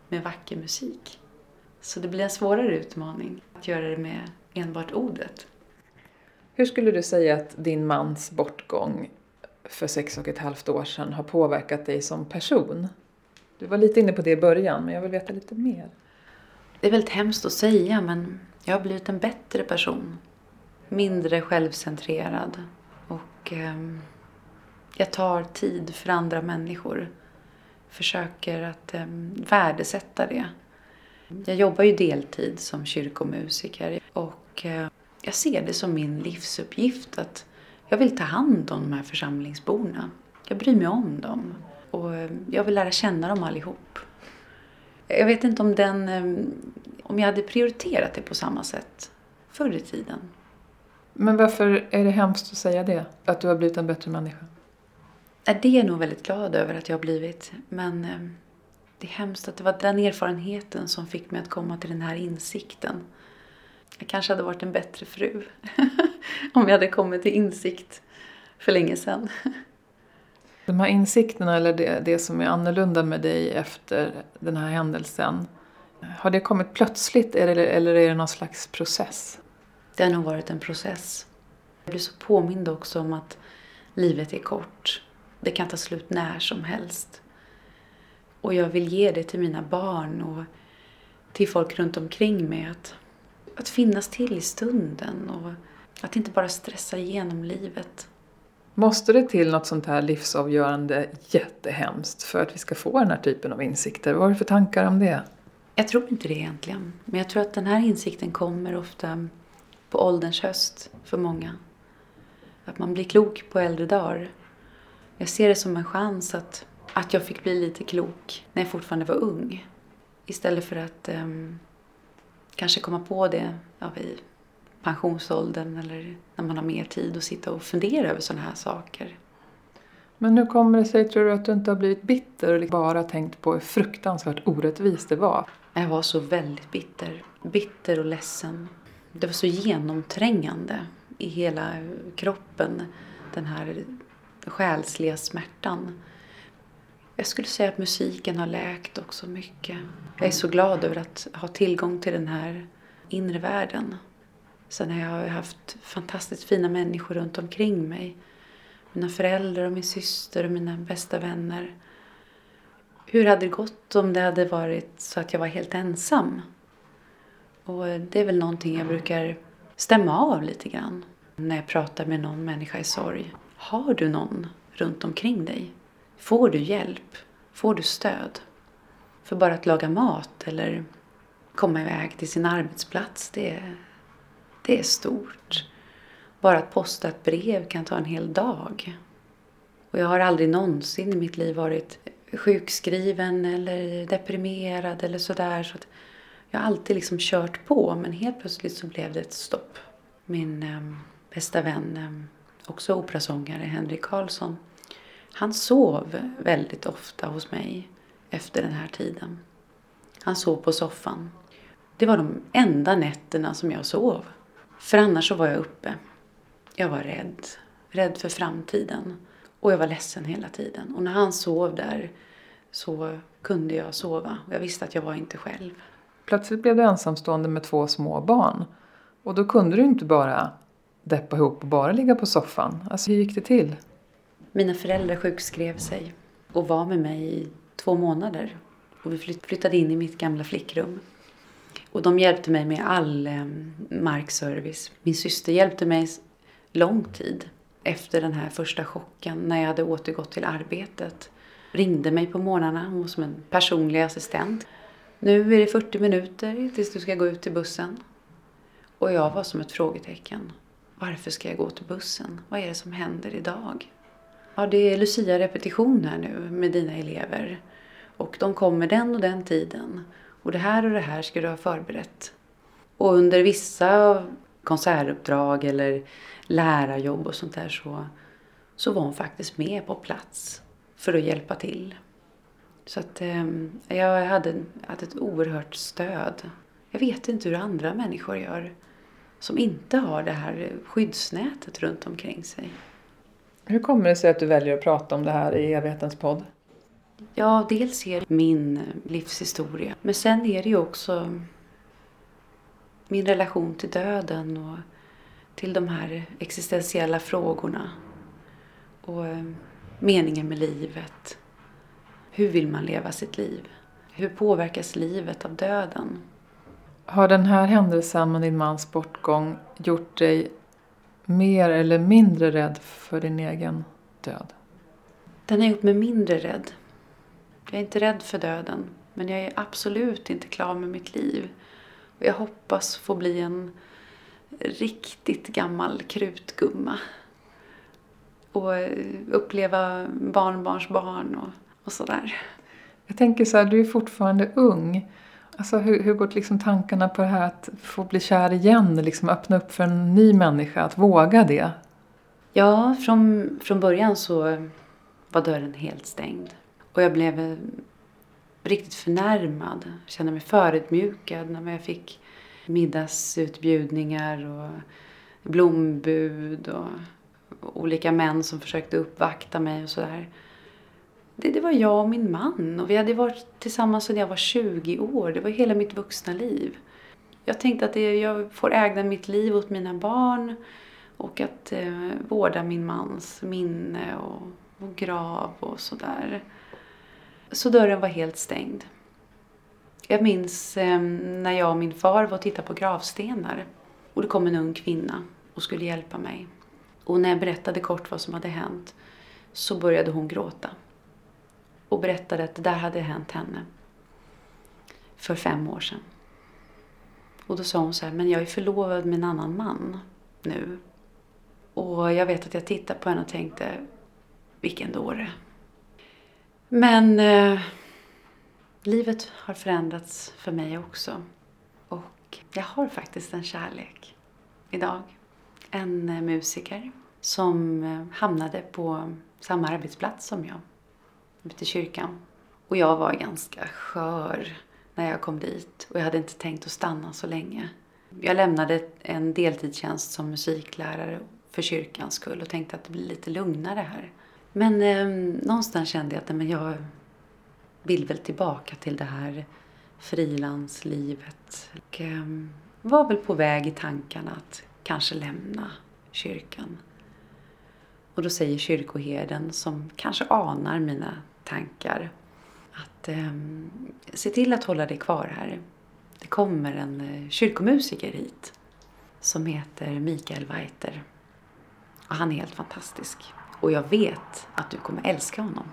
med vacker musik. Så det blir en svårare utmaning att göra det med enbart ordet. Hur skulle du säga att din mans bortgång för sex och ett halvt år sedan har påverkat dig som person? Du var lite inne på det i början, men jag vill veta lite mer. Det är väldigt hemskt att säga, men jag har blivit en bättre person. Mindre självcentrerad. Och eh, jag tar tid för andra människor. Försöker att eh, värdesätta det. Jag jobbar ju deltid som kyrkomusiker och eh, jag ser det som min livsuppgift att jag vill ta hand om de här församlingsborna. Jag bryr mig om dem och eh, jag vill lära känna dem allihop. Jag vet inte om, den, eh, om jag hade prioriterat det på samma sätt förr i tiden. Men varför är det hemskt att säga det? Att du har blivit en bättre människa? Det är jag nog väldigt glad över att jag har blivit. Men det är hemskt att det var den erfarenheten som fick mig att komma till den här insikten. Jag kanske hade varit en bättre fru om jag hade kommit till insikt för länge sedan. De här insikterna, eller det, det som är annorlunda med dig efter den här händelsen, har det kommit plötsligt eller, eller är det någon slags process? Det har nog varit en process. Jag blir så påmind också om att livet är kort. Det kan ta slut när som helst. Och jag vill ge det till mina barn och till folk runt omkring mig. Att, att finnas till i stunden och att inte bara stressa igenom livet. Måste det till något sånt här livsavgörande jättehemskt för att vi ska få den här typen av insikter? Vad har du för tankar om det? Jag tror inte det egentligen. Men jag tror att den här insikten kommer ofta på ålderns höst för många. Att man blir klok på äldre dagar. Jag ser det som en chans att att jag fick bli lite klok när jag fortfarande var ung. Istället för att um, kanske komma på det ja, vid pensionsåldern eller när man har mer tid att sitta och fundera över sådana här saker. Men hur kommer det sig, tror du, att du inte har blivit bitter och bara tänkt på hur fruktansvärt orättvist det var? Jag var så väldigt bitter. Bitter och ledsen. Det var så genomträngande i hela kroppen, den här själsliga smärtan. Jag skulle säga att musiken har läkt också mycket. Jag är så glad över att ha tillgång till den här inre världen. Sen har jag haft fantastiskt fina människor runt omkring mig. Mina föräldrar och min syster och mina bästa vänner. Hur hade det gått om det hade varit så att jag var helt ensam? Och det är väl någonting jag brukar stämma av lite grann när jag pratar med någon människa i sorg. Har du någon runt omkring dig? Får du hjälp? Får du stöd? För bara att laga mat eller komma iväg till sin arbetsplats, det, är det är stort. Bara att posta ett brev kan ta en hel dag. Och jag har aldrig någonsin i mitt liv varit sjukskriven eller deprimerad eller sådär. Så att jag har alltid liksom kört på men helt plötsligt så blev det ett stopp. Min eh, bästa vän, eh, också operasångare, Henrik Karlsson, han sov väldigt ofta hos mig efter den här tiden. Han sov på soffan. Det var de enda nätterna som jag sov. För annars så var jag uppe. Jag var rädd. Rädd för framtiden. Och jag var ledsen hela tiden. Och när han sov där så kunde jag sova. Jag visste att jag var inte själv. Plötsligt blev du ensamstående med två små barn. Och då kunde du inte bara deppa ihop och bara ligga på soffan. Alltså hur gick det till? Mina föräldrar sjukskrev sig och var med mig i två månader. Och vi flyttade in i mitt gamla flickrum. Och de hjälpte mig med all eh, markservice. Min syster hjälpte mig lång tid efter den här första chocken när jag hade återgått till arbetet. Ringde mig på morgnarna, hon var som en personlig assistent. Nu är det 40 minuter tills du ska gå ut till bussen. Och jag var som ett frågetecken. Varför ska jag gå till bussen? Vad är det som händer idag? Ja, det är Lucia-repetition här nu med dina elever. Och de kommer den och den tiden. Och det här och det här ska du ha förberett. Och under vissa konsertuppdrag eller lärarjobb och sånt där så, så var hon faktiskt med på plats för att hjälpa till. Så att eh, jag hade, hade ett oerhört stöd. Jag vet inte hur andra människor gör som inte har det här skyddsnätet runt omkring sig. Hur kommer det sig att du väljer att prata om det här i evighetens podd? Ja, dels är det min livshistoria. Men sen är det ju också min relation till döden och till de här existentiella frågorna. Och eh, meningen med livet. Hur vill man leva sitt liv? Hur påverkas livet av döden? Har den här händelsen med din mans bortgång gjort dig mer eller mindre rädd för din egen död? Den har gjort mig mindre rädd. Jag är inte rädd för döden, men jag är absolut inte klar med mitt liv. Och jag hoppas få bli en riktigt gammal krutgumma. Och uppleva barnbarns barn och, och sådär. Jag tänker så här, du är fortfarande ung. Alltså hur, hur går liksom tankarna på det här att få bli kär igen, liksom öppna upp för en ny människa, att våga det? Ja, från, från början så var dörren helt stängd. Och jag blev eh, riktigt förnärmad, kände mig förödmjukad när jag fick middagsutbjudningar och blombud och olika män som försökte uppvakta mig och sådär. Det, det var jag och min man och vi hade varit tillsammans sedan jag var 20 år. Det var hela mitt vuxna liv. Jag tänkte att det, jag får ägna mitt liv åt mina barn och att eh, vårda min mans minne och, och grav och sådär. Så dörren var helt stängd. Jag minns eh, när jag och min far var och tittade på gravstenar och det kom en ung kvinna och skulle hjälpa mig. Och när jag berättade kort vad som hade hänt så började hon gråta och berättade att det där hade hänt henne för fem år sedan. Och då sa hon så här, men jag är förlovad med en annan man nu. Och jag vet att jag tittade på henne och tänkte, vilken dåre. Men eh, livet har förändrats för mig också. Och jag har faktiskt en kärlek idag. En eh, musiker som eh, hamnade på samma arbetsplats som jag ute i kyrkan. Och jag var ganska skör när jag kom dit och jag hade inte tänkt att stanna så länge. Jag lämnade en deltidstjänst som musiklärare för kyrkans skull och tänkte att det blir lite lugnare här. Men eh, någonstans kände jag att men jag vill väl tillbaka till det här frilanslivet. Och eh, var väl på väg i tankarna att kanske lämna kyrkan. Och då säger kyrkoherden, som kanske anar mina tankar. Att eh, se till att hålla dig kvar här. Det kommer en eh, kyrkomusiker hit som heter Mikael Weiter. Och han är helt fantastisk. Och jag vet att du kommer älska honom.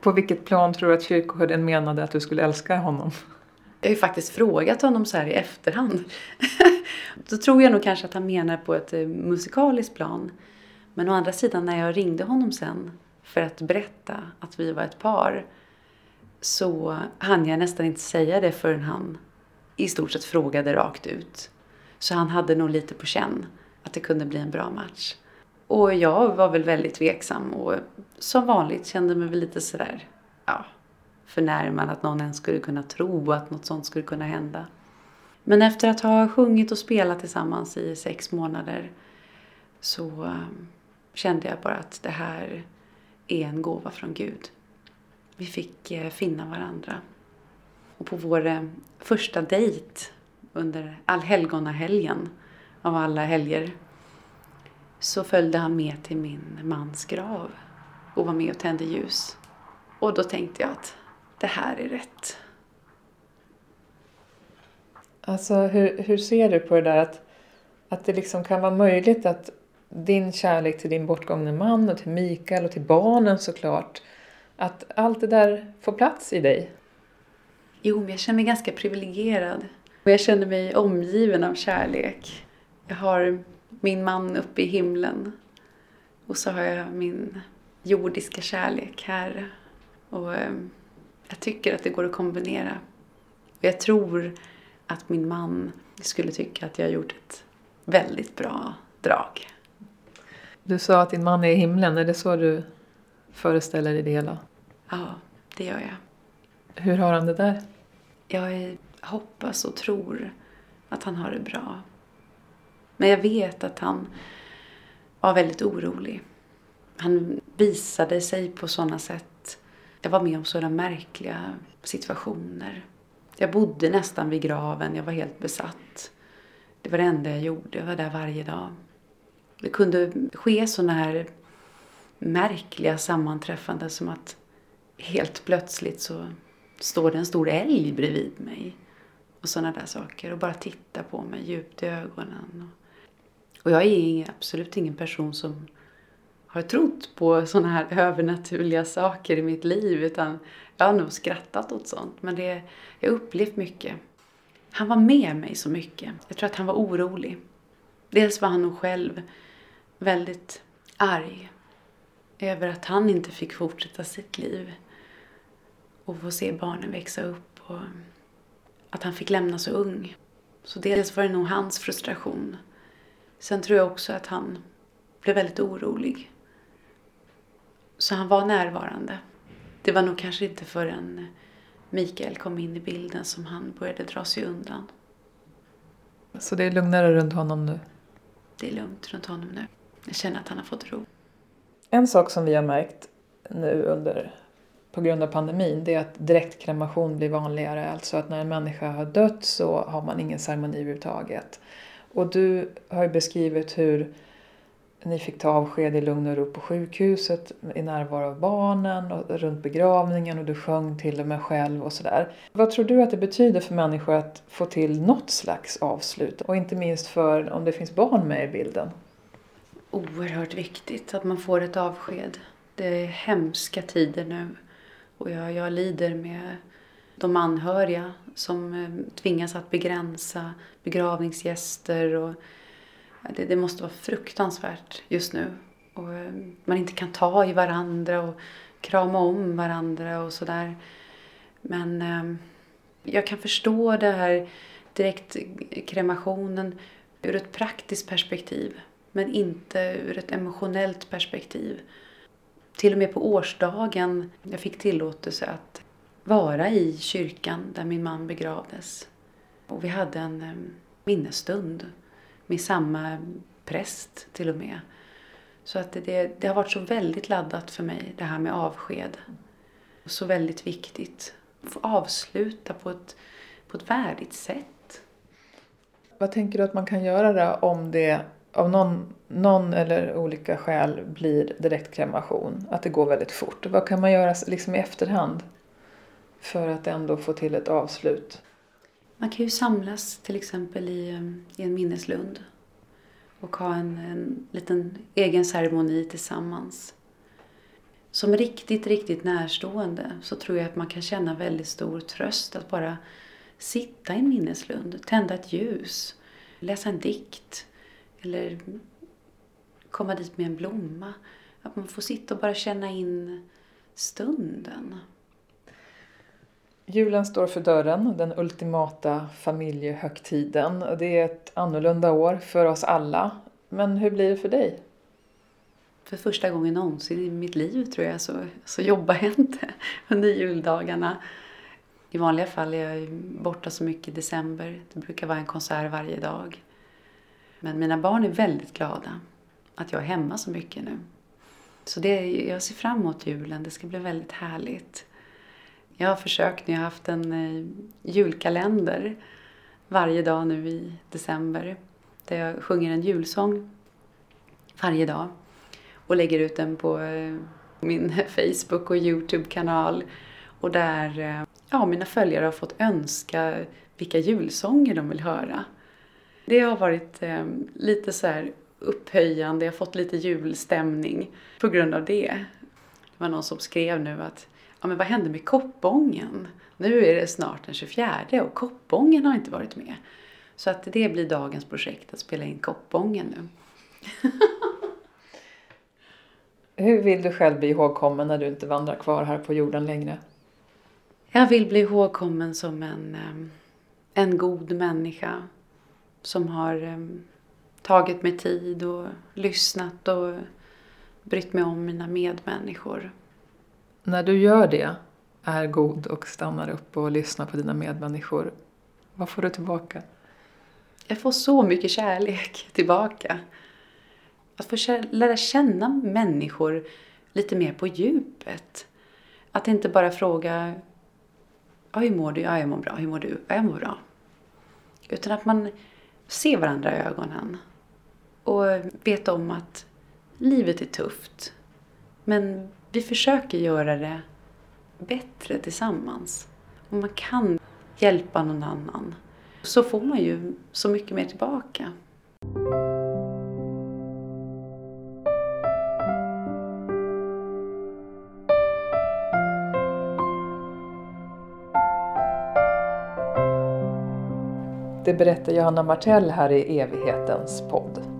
På vilket plan tror du att kyrkoherden menade att du skulle älska honom? Jag har ju faktiskt frågat honom så här i efterhand. Då tror jag nog kanske att han menar på ett eh, musikaliskt plan. Men å andra sidan när jag ringde honom sen för att berätta att vi var ett par så hann jag nästan inte säga det förrän han i stort sett frågade rakt ut. Så han hade nog lite på känn att det kunde bli en bra match. Och jag var väl väldigt tveksam och som vanligt kände mig väl lite sådär, ja, förnärmad att någon ens skulle kunna tro att något sånt skulle kunna hända. Men efter att ha sjungit och spelat tillsammans i sex månader så eh, kände jag bara att det här är en gåva från Gud. Vi fick eh, finna varandra. Och på vår eh, första dejt under allhelgonahelgen av alla helger så följde han med till min mans grav och var med och tände ljus. Och då tänkte jag att det här är rätt. Alltså hur, hur ser du på det där att, att det liksom kan vara möjligt att din kärlek till din bortgångne man och till Mikael och till barnen såklart. Att allt det där får plats i dig. Jo, men jag känner mig ganska privilegierad. Och jag känner mig omgiven av kärlek. Jag har min man uppe i himlen. Och så har jag min jordiska kärlek här. Och eh, jag tycker att det går att kombinera. Och jag tror att min man skulle tycka att jag har gjort ett väldigt bra drag. Du sa att din man är i himlen, är det så du föreställer dig det hela? Ja, det gör jag. Hur har han det där? Jag hoppas och tror att han har det bra. Men jag vet att han var väldigt orolig. Han visade sig på sådana sätt. Jag var med om sådana märkliga situationer. Jag bodde nästan vid graven, jag var helt besatt. Det var det enda jag gjorde, jag var där varje dag. Det kunde ske sådana här märkliga sammanträffanden som att helt plötsligt så står det en stor älg bredvid mig. Och sådana där saker. Och bara tittar på mig djupt i ögonen. Och jag är absolut ingen person som har trott på sådana här övernaturliga saker i mitt liv. Utan jag har nog skrattat åt sånt. Men det, jag har upplevt mycket. Han var med mig så mycket. Jag tror att han var orolig. Dels var han nog själv väldigt arg över att han inte fick fortsätta sitt liv och få se barnen växa upp och att han fick lämna så ung. Så dels var det nog hans frustration. Sen tror jag också att han blev väldigt orolig. Så han var närvarande. Det var nog kanske inte förrän Mikael kom in i bilden som han började dra sig undan. Så det är lugnare runt honom nu? Det är lugnt runt honom nu. Jag känner att han har fått ro. En sak som vi har märkt nu under på grund av pandemin det är att direktkremation blir vanligare. Alltså att när en människa har dött så har man ingen ceremoni överhuvudtaget. Och du har ju beskrivit hur ni fick ta avsked i lugn och ro på sjukhuset i närvaro av barnen och runt begravningen och du sjöng till och med själv och sådär. Vad tror du att det betyder för människor att få till något slags avslut? Och inte minst för om det finns barn med i bilden? Oerhört viktigt att man får ett avsked. Det är hemska tider nu. Och jag, jag lider med de anhöriga som eh, tvingas att begränsa begravningsgäster. Och det, det måste vara fruktansvärt just nu. Och eh, man inte kan ta i varandra och krama om varandra och sådär. Men eh, jag kan förstå det här direktkremationen ur ett praktiskt perspektiv. Men inte ur ett emotionellt perspektiv. Till och med på årsdagen jag fick tillåtelse att vara i kyrkan där min man begravdes. Och vi hade en eh, minnesstund med samma präst till och med. Så att det, det har varit så väldigt laddat för mig det här med avsked. Så väldigt viktigt. Att få avsluta på ett, på ett värdigt sätt. Vad tänker du att man kan göra då om det av någon, någon eller olika skäl blir direktkremation? Att det går väldigt fort. Vad kan man göra liksom i efterhand för att ändå få till ett avslut? Man kan ju samlas till exempel i, eh, i en minneslund och ha en, en liten egen ceremoni tillsammans. Som riktigt, riktigt närstående så tror jag att man kan känna väldigt stor tröst att bara sitta i en minneslund, tända ett ljus, läsa en dikt eller komma dit med en blomma. Att man får sitta och bara känna in stunden. Julen står för dörren, den ultimata familjehögtiden. Det är ett annorlunda år för oss alla. Men hur blir det för dig? För första gången någonsin i mitt liv tror jag så, så jobbar jag inte under juldagarna. I vanliga fall är jag borta så mycket i december. Det brukar vara en konsert varje dag. Men mina barn är väldigt glada att jag är hemma så mycket nu. Så det, jag ser fram emot julen. Det ska bli väldigt härligt. Jag har försökt, jag har haft en eh, julkalender varje dag nu i december. Där jag sjunger en julsång varje dag. Och lägger ut den på eh, min Facebook och Youtube-kanal. Och där eh, ja, mina följare har fått önska vilka julsånger de vill höra. Det har varit eh, lite så här upphöjande, jag har fått lite julstämning på grund av det. Det var någon som skrev nu att ja men vad hände med koppången? Nu är det snart den 24 och koppången har inte varit med. Så att det blir dagens projekt, att spela in koppången nu. Hur vill du själv bli ihågkommen när du inte vandrar kvar här på jorden längre? Jag vill bli ihågkommen som en, em, en god människa som har em, tagit mig tid och lyssnat och brytt mig om mina medmänniskor. När du gör det, är god och stannar upp och lyssnar på dina medmänniskor, vad får du tillbaka? Jag får så mycket kärlek tillbaka. Att få kä- lära känna människor lite mer på djupet. Att inte bara fråga ja, hur mår du? Ja, jag mår bra. Hur mår du? Ja, jag mår bra. Utan att man ser varandra i ögonen. Och vet om att livet är tufft. Men vi försöker göra det bättre tillsammans. Och man kan hjälpa någon annan. Så får man ju så mycket mer tillbaka. Det berättar Johanna Martell här i Evighetens podd.